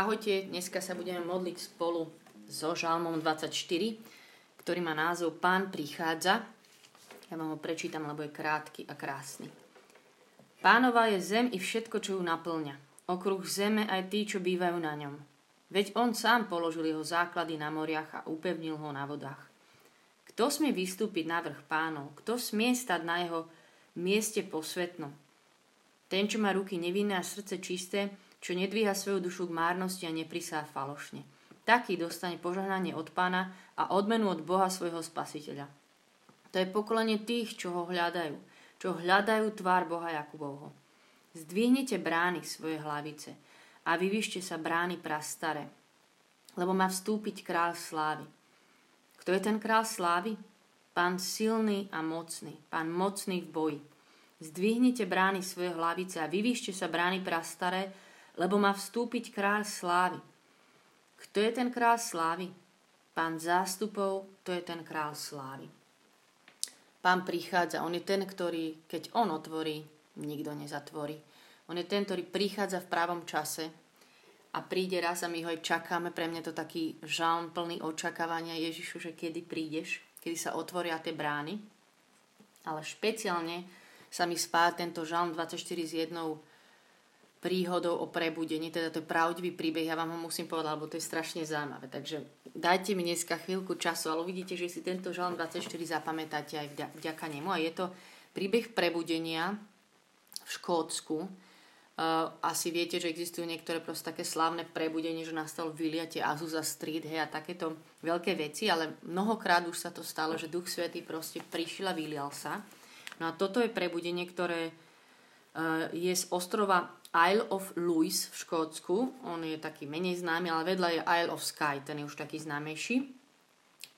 Ahojte, dneska sa budeme modliť spolu so Žalmom 24, ktorý má názov Pán prichádza. Ja vám ho prečítam, lebo je krátky a krásny. Pánova je zem i všetko, čo ju naplňa. Okruh zeme aj tí, čo bývajú na ňom. Veď on sám položil jeho základy na moriach a upevnil ho na vodách. Kto smie vystúpiť na vrch pánov? Kto smie stať na jeho mieste posvetnom? Ten, čo má ruky nevinné a srdce čisté, čo nedvíha svoju dušu k márnosti a neprisá falošne. Taký dostane požehnanie od pána a odmenu od Boha svojho spasiteľa. To je pokolenie tých, čo ho hľadajú, čo hľadajú tvár Boha Jakubovho. Zdvihnite brány svoje hlavice a vyvyšte sa brány prastare, lebo má vstúpiť král slávy. Kto je ten král slávy? Pán silný a mocný, pán mocný v boji. Zdvihnite brány svoje hlavice a vyvyšte sa brány prastare, lebo má vstúpiť kráľ slávy. Kto je ten kráľ slávy? Pán zástupov, to je ten kráľ slávy. Pán prichádza, on je ten, ktorý, keď on otvorí, nikto nezatvorí. On je ten, ktorý prichádza v pravom čase a príde raz a my ho aj čakáme. Pre mňa to taký žalm plný očakávania Ježišu, že kedy prídeš, kedy sa otvoria tie brány. Ale špeciálne sa mi spá tento žalm 24 s jednou príhodou o prebudení, teda to je pravdivý príbeh, ja vám ho musím povedať, lebo to je strašne zaujímavé. Takže dajte mi dneska chvíľku času, ale uvidíte, že si tento žalm 24 zapamätáte aj vďaka nemu. A je to príbeh prebudenia v Škótsku. Uh, asi viete, že existujú niektoré proste také slávne prebudenie, že nastalo vyliate Azusa Street, hej, a takéto veľké veci, ale mnohokrát už sa to stalo, že Duch Svetý proste prišiel a vylial sa. No a toto je prebudenie, ktoré uh, je z ostrova Isle of Lewis v Škótsku. On je taký menej známy, ale vedľa je Isle of Skye, ten je už taký známejší.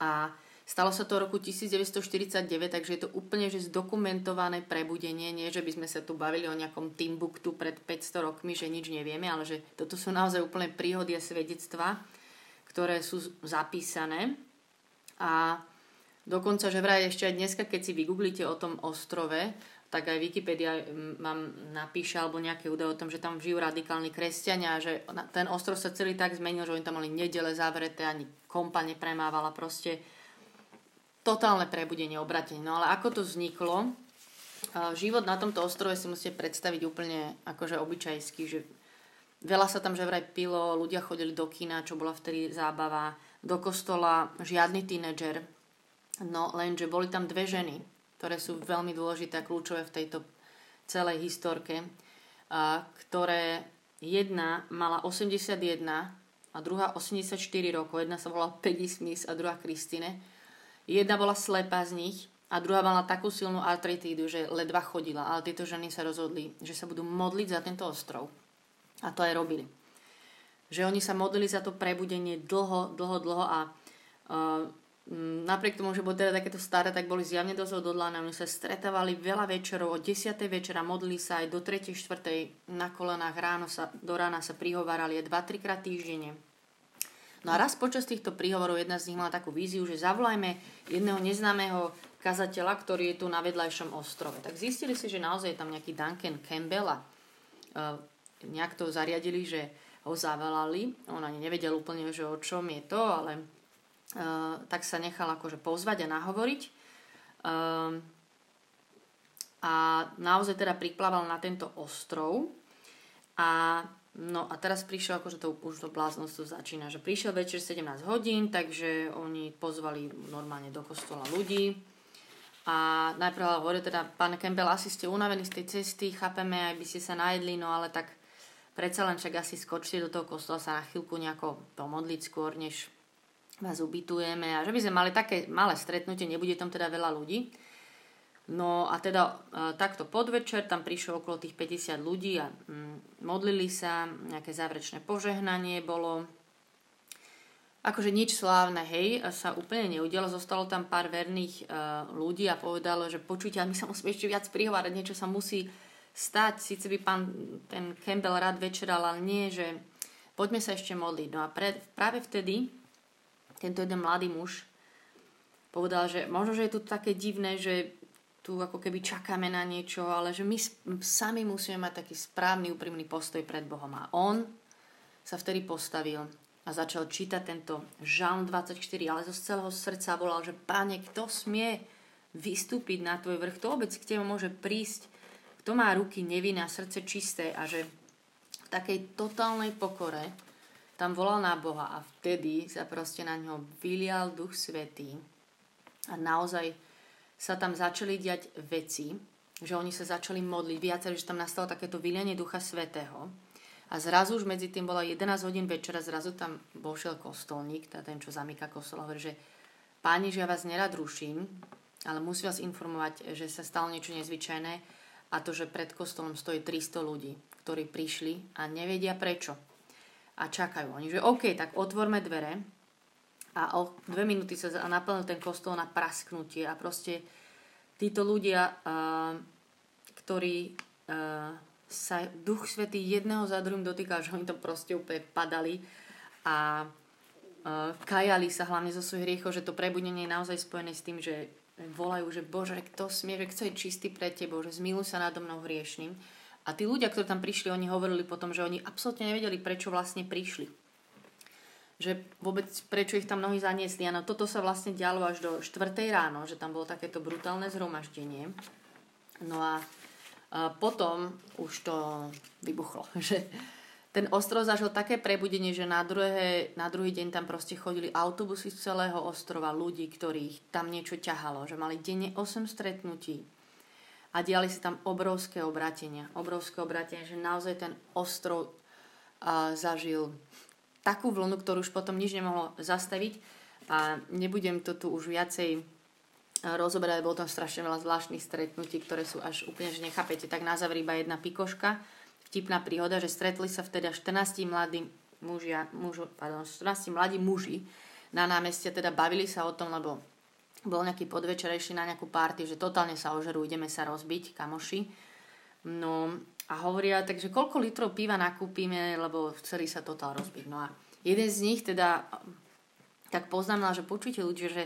A stalo sa to roku 1949, takže je to úplne že zdokumentované prebudenie. Nie, že by sme sa tu bavili o nejakom Timbuktu pred 500 rokmi, že nič nevieme, ale že toto sú naozaj úplne príhody a svedectvá, ktoré sú zapísané. A Dokonca, že vraj ešte aj dneska, keď si vygooglíte o tom ostrove, tak aj Wikipedia vám napíše alebo nejaké údaje o tom, že tam žijú radikálni kresťania a že ten ostrov sa celý tak zmenil, že oni tam mali nedele zavreté, ani kompa nepremávala, proste totálne prebudenie, obratenie. No ale ako to vzniklo? Život na tomto ostrove si musíte predstaviť úplne akože obyčajský, že veľa sa tam že vraj pilo, ľudia chodili do kina, čo bola vtedy zábava, do kostola žiadny tínedžer, no lenže boli tam dve ženy, ktoré sú veľmi dôležité a kľúčové v tejto celej historke, a ktoré jedna mala 81 a druhá 84 rokov. Jedna sa volala Peggy Smith a druhá Kristine. Jedna bola slepá z nich a druhá mala takú silnú artritídu, že ledva chodila. Ale tieto ženy sa rozhodli, že sa budú modliť za tento ostrov. A to aj robili. Že oni sa modlili za to prebudenie dlho, dlho, dlho a uh, napriek tomu, že boli teda takéto staré, tak boli zjavne dosť odhodlané. Oni sa stretávali veľa večerov, od 10. večera modlili sa aj do 3. 4. na kolenách ráno sa, do rána sa prihovárali aj 2-3 krát týždenne. No a raz počas týchto príhovorov jedna z nich mala takú víziu, že zavolajme jedného neznámeho kazateľa, ktorý je tu na vedľajšom ostrove. Tak zistili si, že naozaj je tam nejaký Duncan Campbell a uh, nejak to zariadili, že ho zavolali. On ani nevedel úplne, že o čom je to, ale tak sa nechal akože pozvať a nahovoriť. Uh, a naozaj teda priplával na tento ostrov. A, no a teraz prišiel, akože to už to bláznostvo začína, že prišiel večer 17 hodín, takže oni pozvali normálne do kostola ľudí. A najprv hovorí teda, pán Campbell, asi ste unavení z tej cesty, chápeme, aj by ste sa najedli, no ale tak predsa len však asi skočte do toho kostola sa na chvíľku nejako pomodliť skôr, než vás ubytujeme a že by sme mali také malé stretnutie, nebude tam teda veľa ľudí. No a teda e, takto podvečer tam prišlo okolo tých 50 ľudí a mm, modlili sa, nejaké záverečné požehnanie bolo. Akože nič slávne, hej, sa úplne neudialo. Zostalo tam pár verných e, ľudí a povedalo, že počujte, my sa musíme ešte viac prihovárať, niečo sa musí stať. Sice by pán ten Campbell rád večeral, ale nie, že poďme sa ešte modliť. No a pre, práve vtedy tento jeden mladý muž povedal, že možno, že je to také divné, že tu ako keby čakáme na niečo, ale že my sami musíme mať taký správny, úprimný postoj pred Bohom. A on sa vtedy postavil a začal čítať tento žalm 24, ale zo celého srdca volal, že Pane, kto smie vystúpiť na tvoj vrch, kto vôbec k tebe môže prísť, kto má ruky nevinné a srdce čisté? A že v takej totálnej pokore tam volal na Boha a vtedy sa proste na ňo vylial Duch Svetý a naozaj sa tam začali diať veci, že oni sa začali modliť viacej, že tam nastalo takéto vylianie Ducha Svetého a zrazu už medzi tým bola 11 hodín večera, zrazu tam vošiel kostolník, teda ten, čo zamyká kostol, hovorí, že páni, že ja vás nerad ruším, ale musím vás informovať, že sa stalo niečo nezvyčajné a to, že pred kostolom stojí 300 ľudí, ktorí prišli a nevedia prečo. A čakajú. Oni, že OK, tak otvorme dvere a o dve minúty sa naplnil ten kostol na prasknutie a proste títo ľudia, uh, ktorí uh, sa Duch Svetý jedného za druhým dotýkal, že oni to proste úplne padali a uh, kajali sa hlavne zo svojich hriechov, že to prebudenie je naozaj spojené s tým, že volajú, že Bože, kto smie, že kto je čistý pre Tebo, že zmiluj sa nado mnou hriešným. A tí ľudia, ktorí tam prišli, oni hovorili potom, že oni absolútne nevedeli, prečo vlastne prišli. Že vôbec prečo ich tam mnohí zaniesli. Áno, toto sa vlastne dialo až do 4. ráno, že tam bolo takéto brutálne zhromaždenie. No a potom už to vybuchlo. Že ten ostrov zažil také prebudenie, že na, druhé, na druhý deň tam proste chodili autobusy z celého ostrova, ľudí, ktorých tam niečo ťahalo, že mali denne 8 stretnutí a diali sa tam obrovské obratenia. Obrovské obratenia, že naozaj ten ostrov a, zažil takú vlnu, ktorú už potom nič nemohlo zastaviť a nebudem to tu už viacej rozoberať, bolo tam strašne veľa zvláštnych stretnutí, ktoré sú až úplne, že nechápete. Tak na záver iba jedna pikoška, vtipná príhoda, že stretli sa vtedy 14 mladí mužia, mužu, pardon, 14 mladí muži na námestie, teda bavili sa o tom, lebo bol nejaký podvečer, na nejakú party, že totálne sa ožerú, ideme sa rozbiť, kamoši. No a hovoria, takže koľko litrov piva nakúpime, lebo chceli sa totál rozbiť. No a jeden z nich teda tak poznamenal, že počujte ľudia, že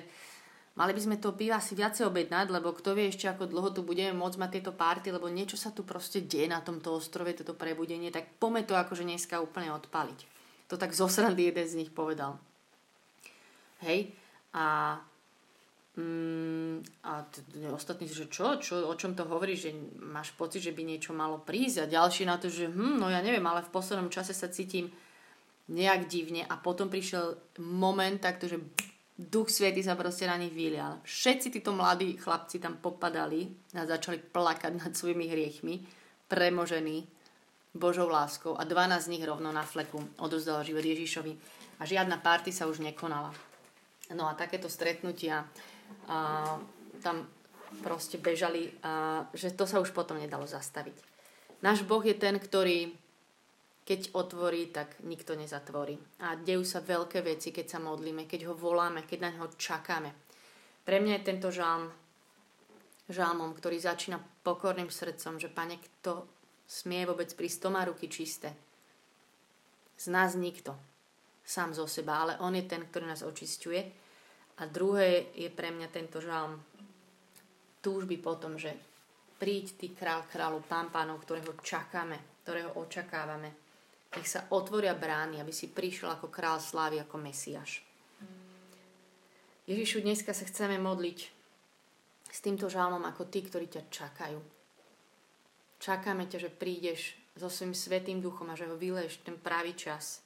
Mali by sme to piva si viacej objednať, lebo kto vie ešte, ako dlho tu budeme môcť mať tieto párty, lebo niečo sa tu proste deje na tomto ostrove, toto prebudenie, tak pome to akože dneska úplne odpaliť. To tak zosrandy jeden z nich povedal. Hej? A, mm, a t- ostatní, že čo, čo, o čom to hovorí, že máš pocit, že by niečo malo prísť? A ďalší na to, že hm, no ja neviem, ale v poslednom čase sa cítim nejak divne. A potom prišiel moment takto, že Duch Svetý sa proste na nich vylial. Všetci títo mladí chlapci tam popadali a začali plakať nad svojimi hriechmi, premožení Božou láskou. A 12 z nich rovno na fleku odozdala život Ježišovi. A žiadna párty sa už nekonala. No a takéto stretnutia a, tam proste bežali, a, že to sa už potom nedalo zastaviť. Náš Boh je ten, ktorý keď otvorí, tak nikto nezatvorí. A dejú sa veľké veci, keď sa modlíme, keď ho voláme, keď na neho čakáme. Pre mňa je tento žalm žalmom, ktorý začína pokorným srdcom, že pane, kto smie vôbec prísť, to má ruky čisté. Z nás nikto. Sám zo seba, ale on je ten, ktorý nás očistuje. A druhé je pre mňa tento žalm túžby potom, že príď ty král kráľu, pán pánov, ktorého čakáme, ktorého očakávame nech sa otvoria brány, aby si prišiel ako král slávy, ako Mesiaš. Ježišu, dneska sa chceme modliť s týmto žálom ako tí, ktorí ťa čakajú. Čakáme ťa, že prídeš so svojím svetým duchom a že ho vyleješ ten pravý čas.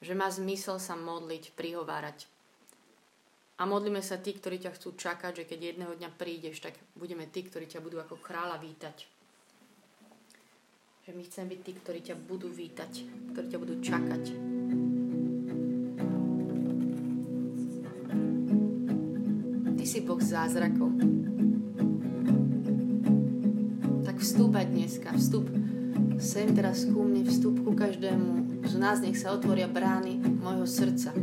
Že má zmysel sa modliť, prihovárať. A modlíme sa tí, ktorí ťa chcú čakať, že keď jedného dňa prídeš, tak budeme tí, ktorí ťa budú ako kráľa vítať že my chceme byť tí, ktorí ťa budú vítať, ktorí ťa budú čakať. Ty si Boh zázrakov. Tak vstúpať dneska, vstup sem teraz ku mne, vstup ku každému. Z nás nech sa otvoria brány môjho srdca.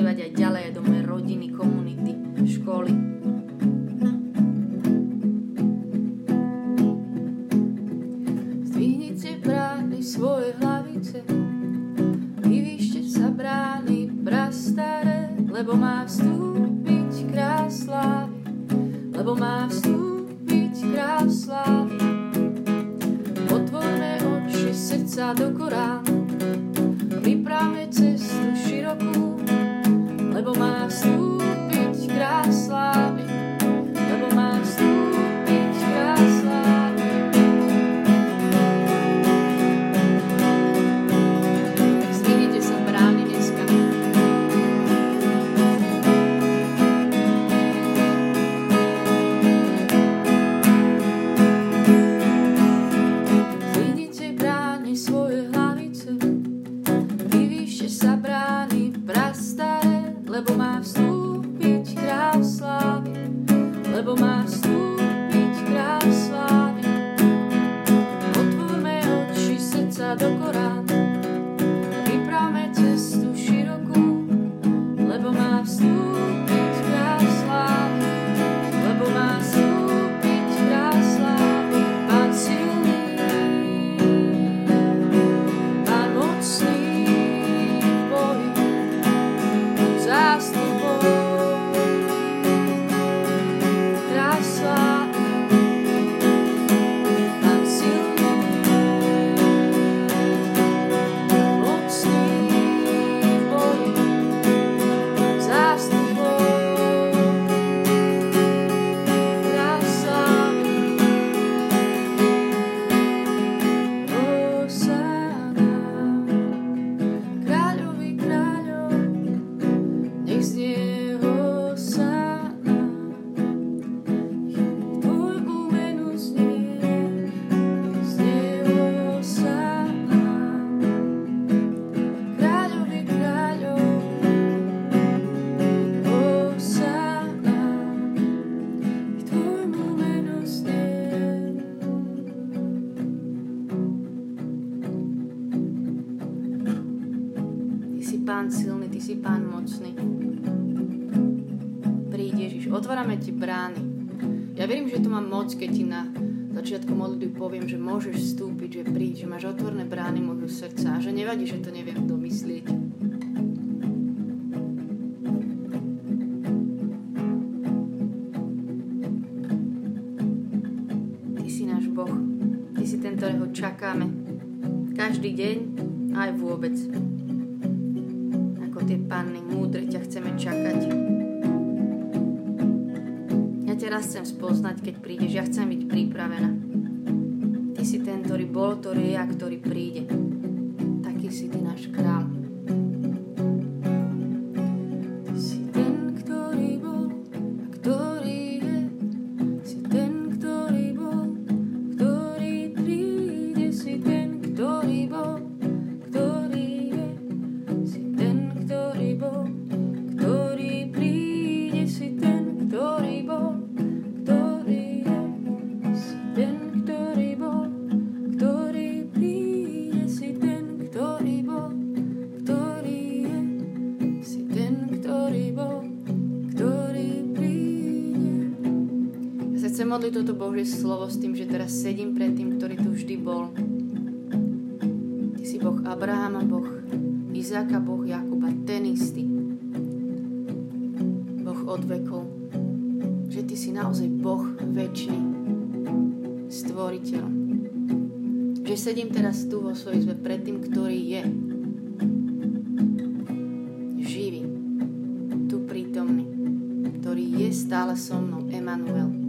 rozlievať aj ďalej do mojej rodiny, komunity, školy. No. Zdvihnite brány svoje hlavice, vyvíšte sa brány, brastare, lebo má vstúpiť kráľ lebo má vstúpiť kráľ slávy. Otvorme oči, srdca do koránu, pripravme cestu, lebo má poviem, že môžeš vstúpiť, že príď, že máš otvorné brány môjho srdca a že nevadí, že to neviem domyslieť. Ty si náš Boh. Ty si ten, ktorého čakáme. Každý deň aj vôbec. Ako tie panny múdre ťa chceme čakať. Ja ťa raz chcem spoznať, keď prídeš. Ja chcem byť pripravená. Ktorý bol, ktorý je a ktorý príde. Taký si ty náš král. Modliť toto Božie slovo s tým, že teraz sedím pred tým, ktorý tu vždy bol. Ty si Boh Abrahama, Boh Izáka, Boh Jakuba, ten istý. Boh od vekov. Že Ty si naozaj Boh väčší, stvoriteľ. Že sedím teraz tu vo svojej zve pred tým, ktorý je. Živý, tu prítomný, ktorý je stále so mnou, Emanuel.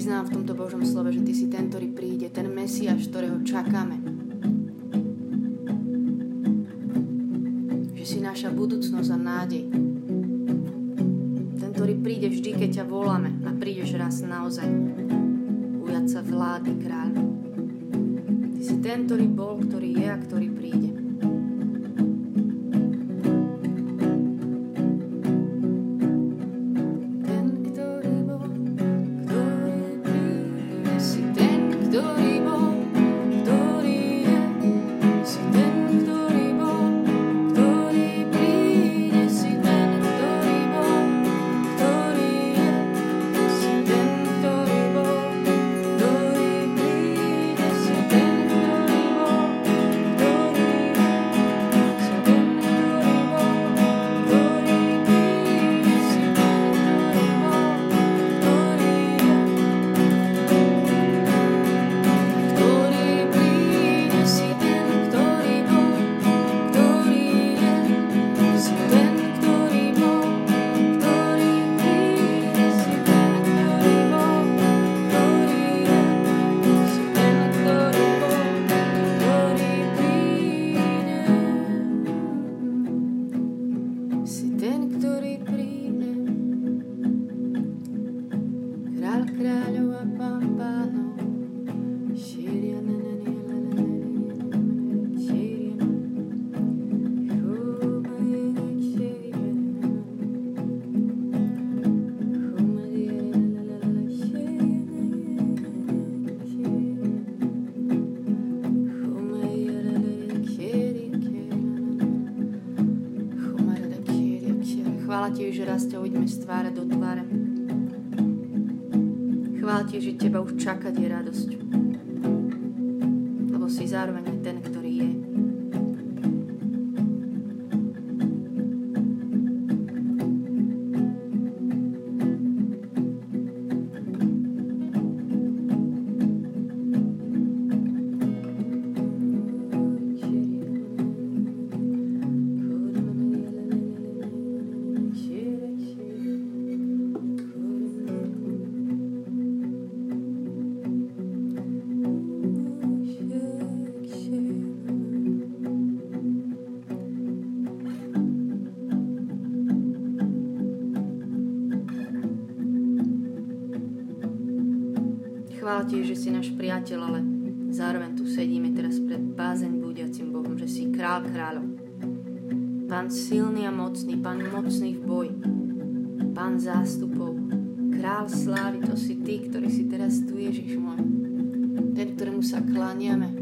Vyznám v tomto Božom slove, že Ty si ten, ktorý príde, ten Mesiaš, ktorého čakáme. Že si naša budúcnosť a nádej. Ten, ktorý príde vždy, keď ťa voláme a prídeš raz naozaj. Ujať sa vlády kráľ. Ty si ten, ktorý bol, ktorý je a ktorý príde. Chvála ti, že teba už čakať je radosť. Lebo si zároveň aj ten, ktorý je. Král kráľov. Pán silný a mocný, pán mocný v boji, pán zástupov, král slávy, to si ty, ktorý si teraz tu, Ježiš môj. Ten, ktorému sa kláňame.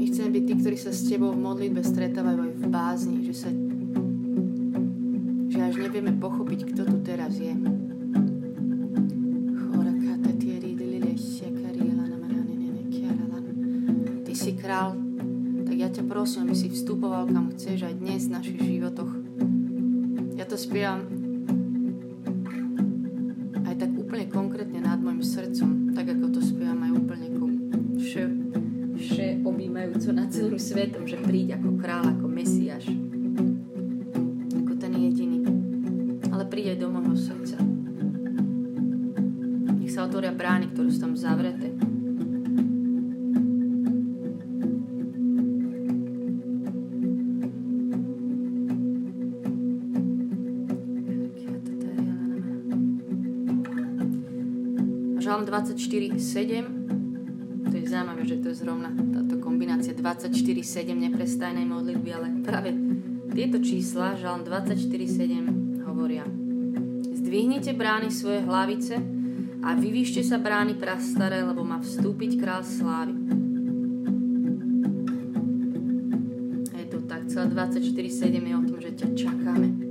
My chceme byť tí, ktorí sa s tebou v modlitbe stretávajú aj v bázni, že sa že až nevieme pochopiť, kto tu teraz je. Prosím, aby si vstupoval kam chceš aj dnes v našich životoch. Ja to spievam aj tak úplne konkrétne nad môjim srdcom, tak ako to spievam aj úplne ku vše, vše objímajúco nad celým svetom, že príď ako král, ako Mesiáš. Ako ten jediný. Ale príď aj do môjho srdca. Nech sa otvoria brány, ktoré sú tam zavreté. Žalm 24, 7. To je zaujímavé, že to je zrovna táto kombinácia 24, 7 neprestajnej modlitby, ale práve tieto čísla, Žalm 24, 7 hovoria Zdvihnite brány svoje hlavice a vyvýšte sa brány prastaré, lebo má vstúpiť král slávy. Je to tak, celá 24.7 je o tom, že ťa čakáme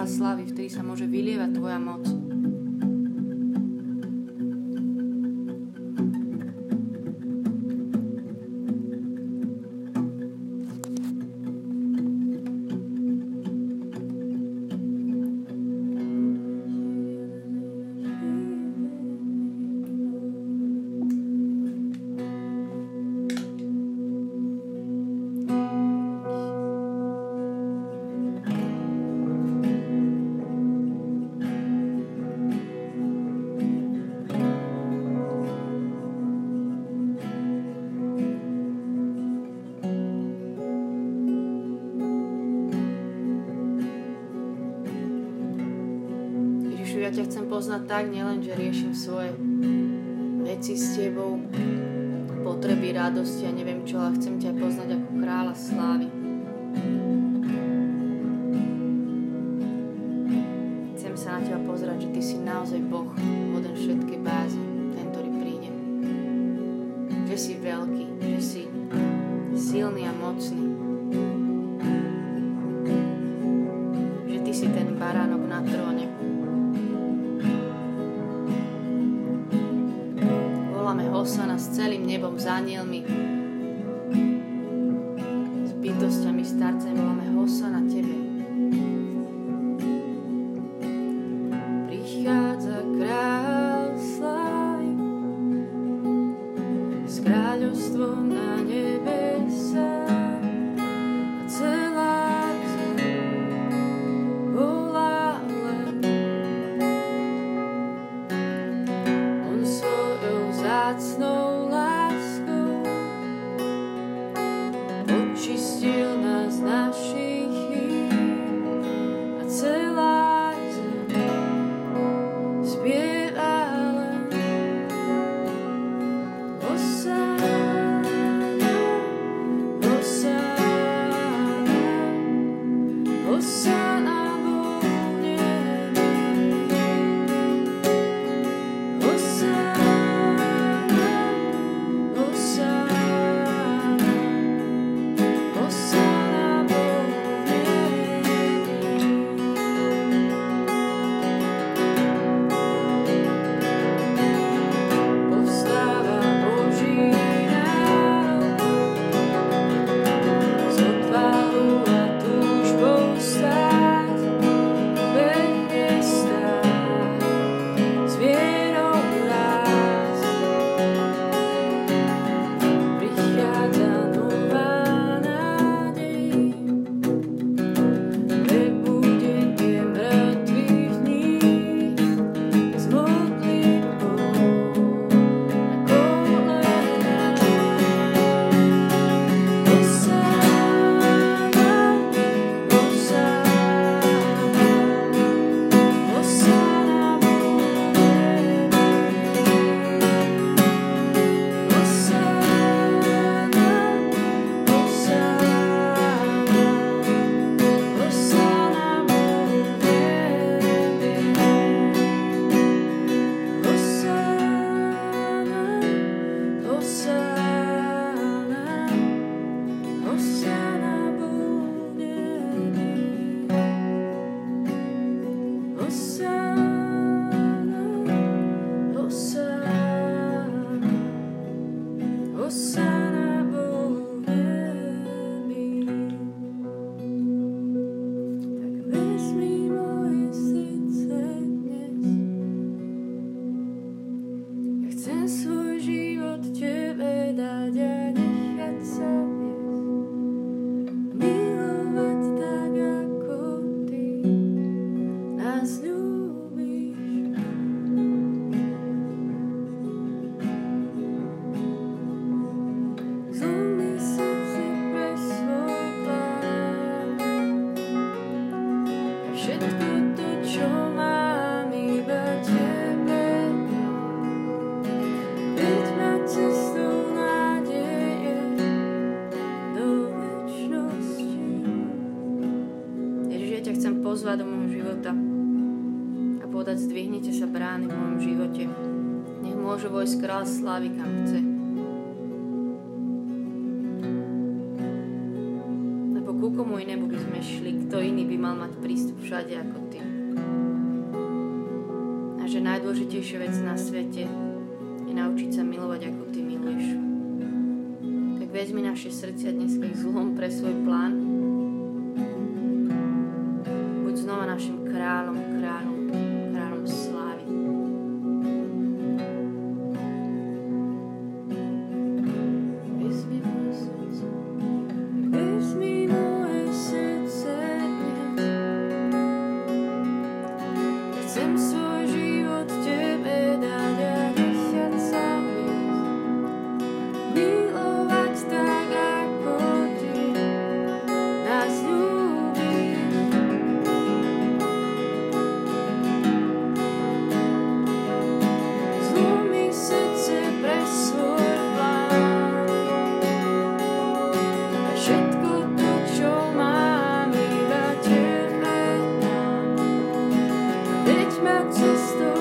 král slavy, vtedy sa môže vylievať tvoja moc. ťa chcem poznať tak, nielen, že riešim svoje veci s tebou, potreby, radosti a neviem čo, ale chcem ťa poznať ako kráľa slávy. Chcem sa na teba pozerať, že ty si naozaj Boh, a slávy kam chce. Lebo no ku komu inému by sme šli, kto iný by mal mať prístup všade ako ty. A že najdôležitejšia vec na svete je naučiť sa milovať, ako ty miluješ. Tak vezmi naše srdcia dnes k zlom pre svoj plán. Buď znova našim kráľom, kráľom. Bitch, my sister.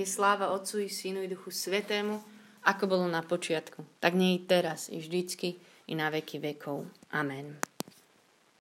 Je sláva Otcu i Synu i Duchu Svetému, ako bolo na počiatku, tak nie i teraz, i vždycky, i na veky vekov. Amen.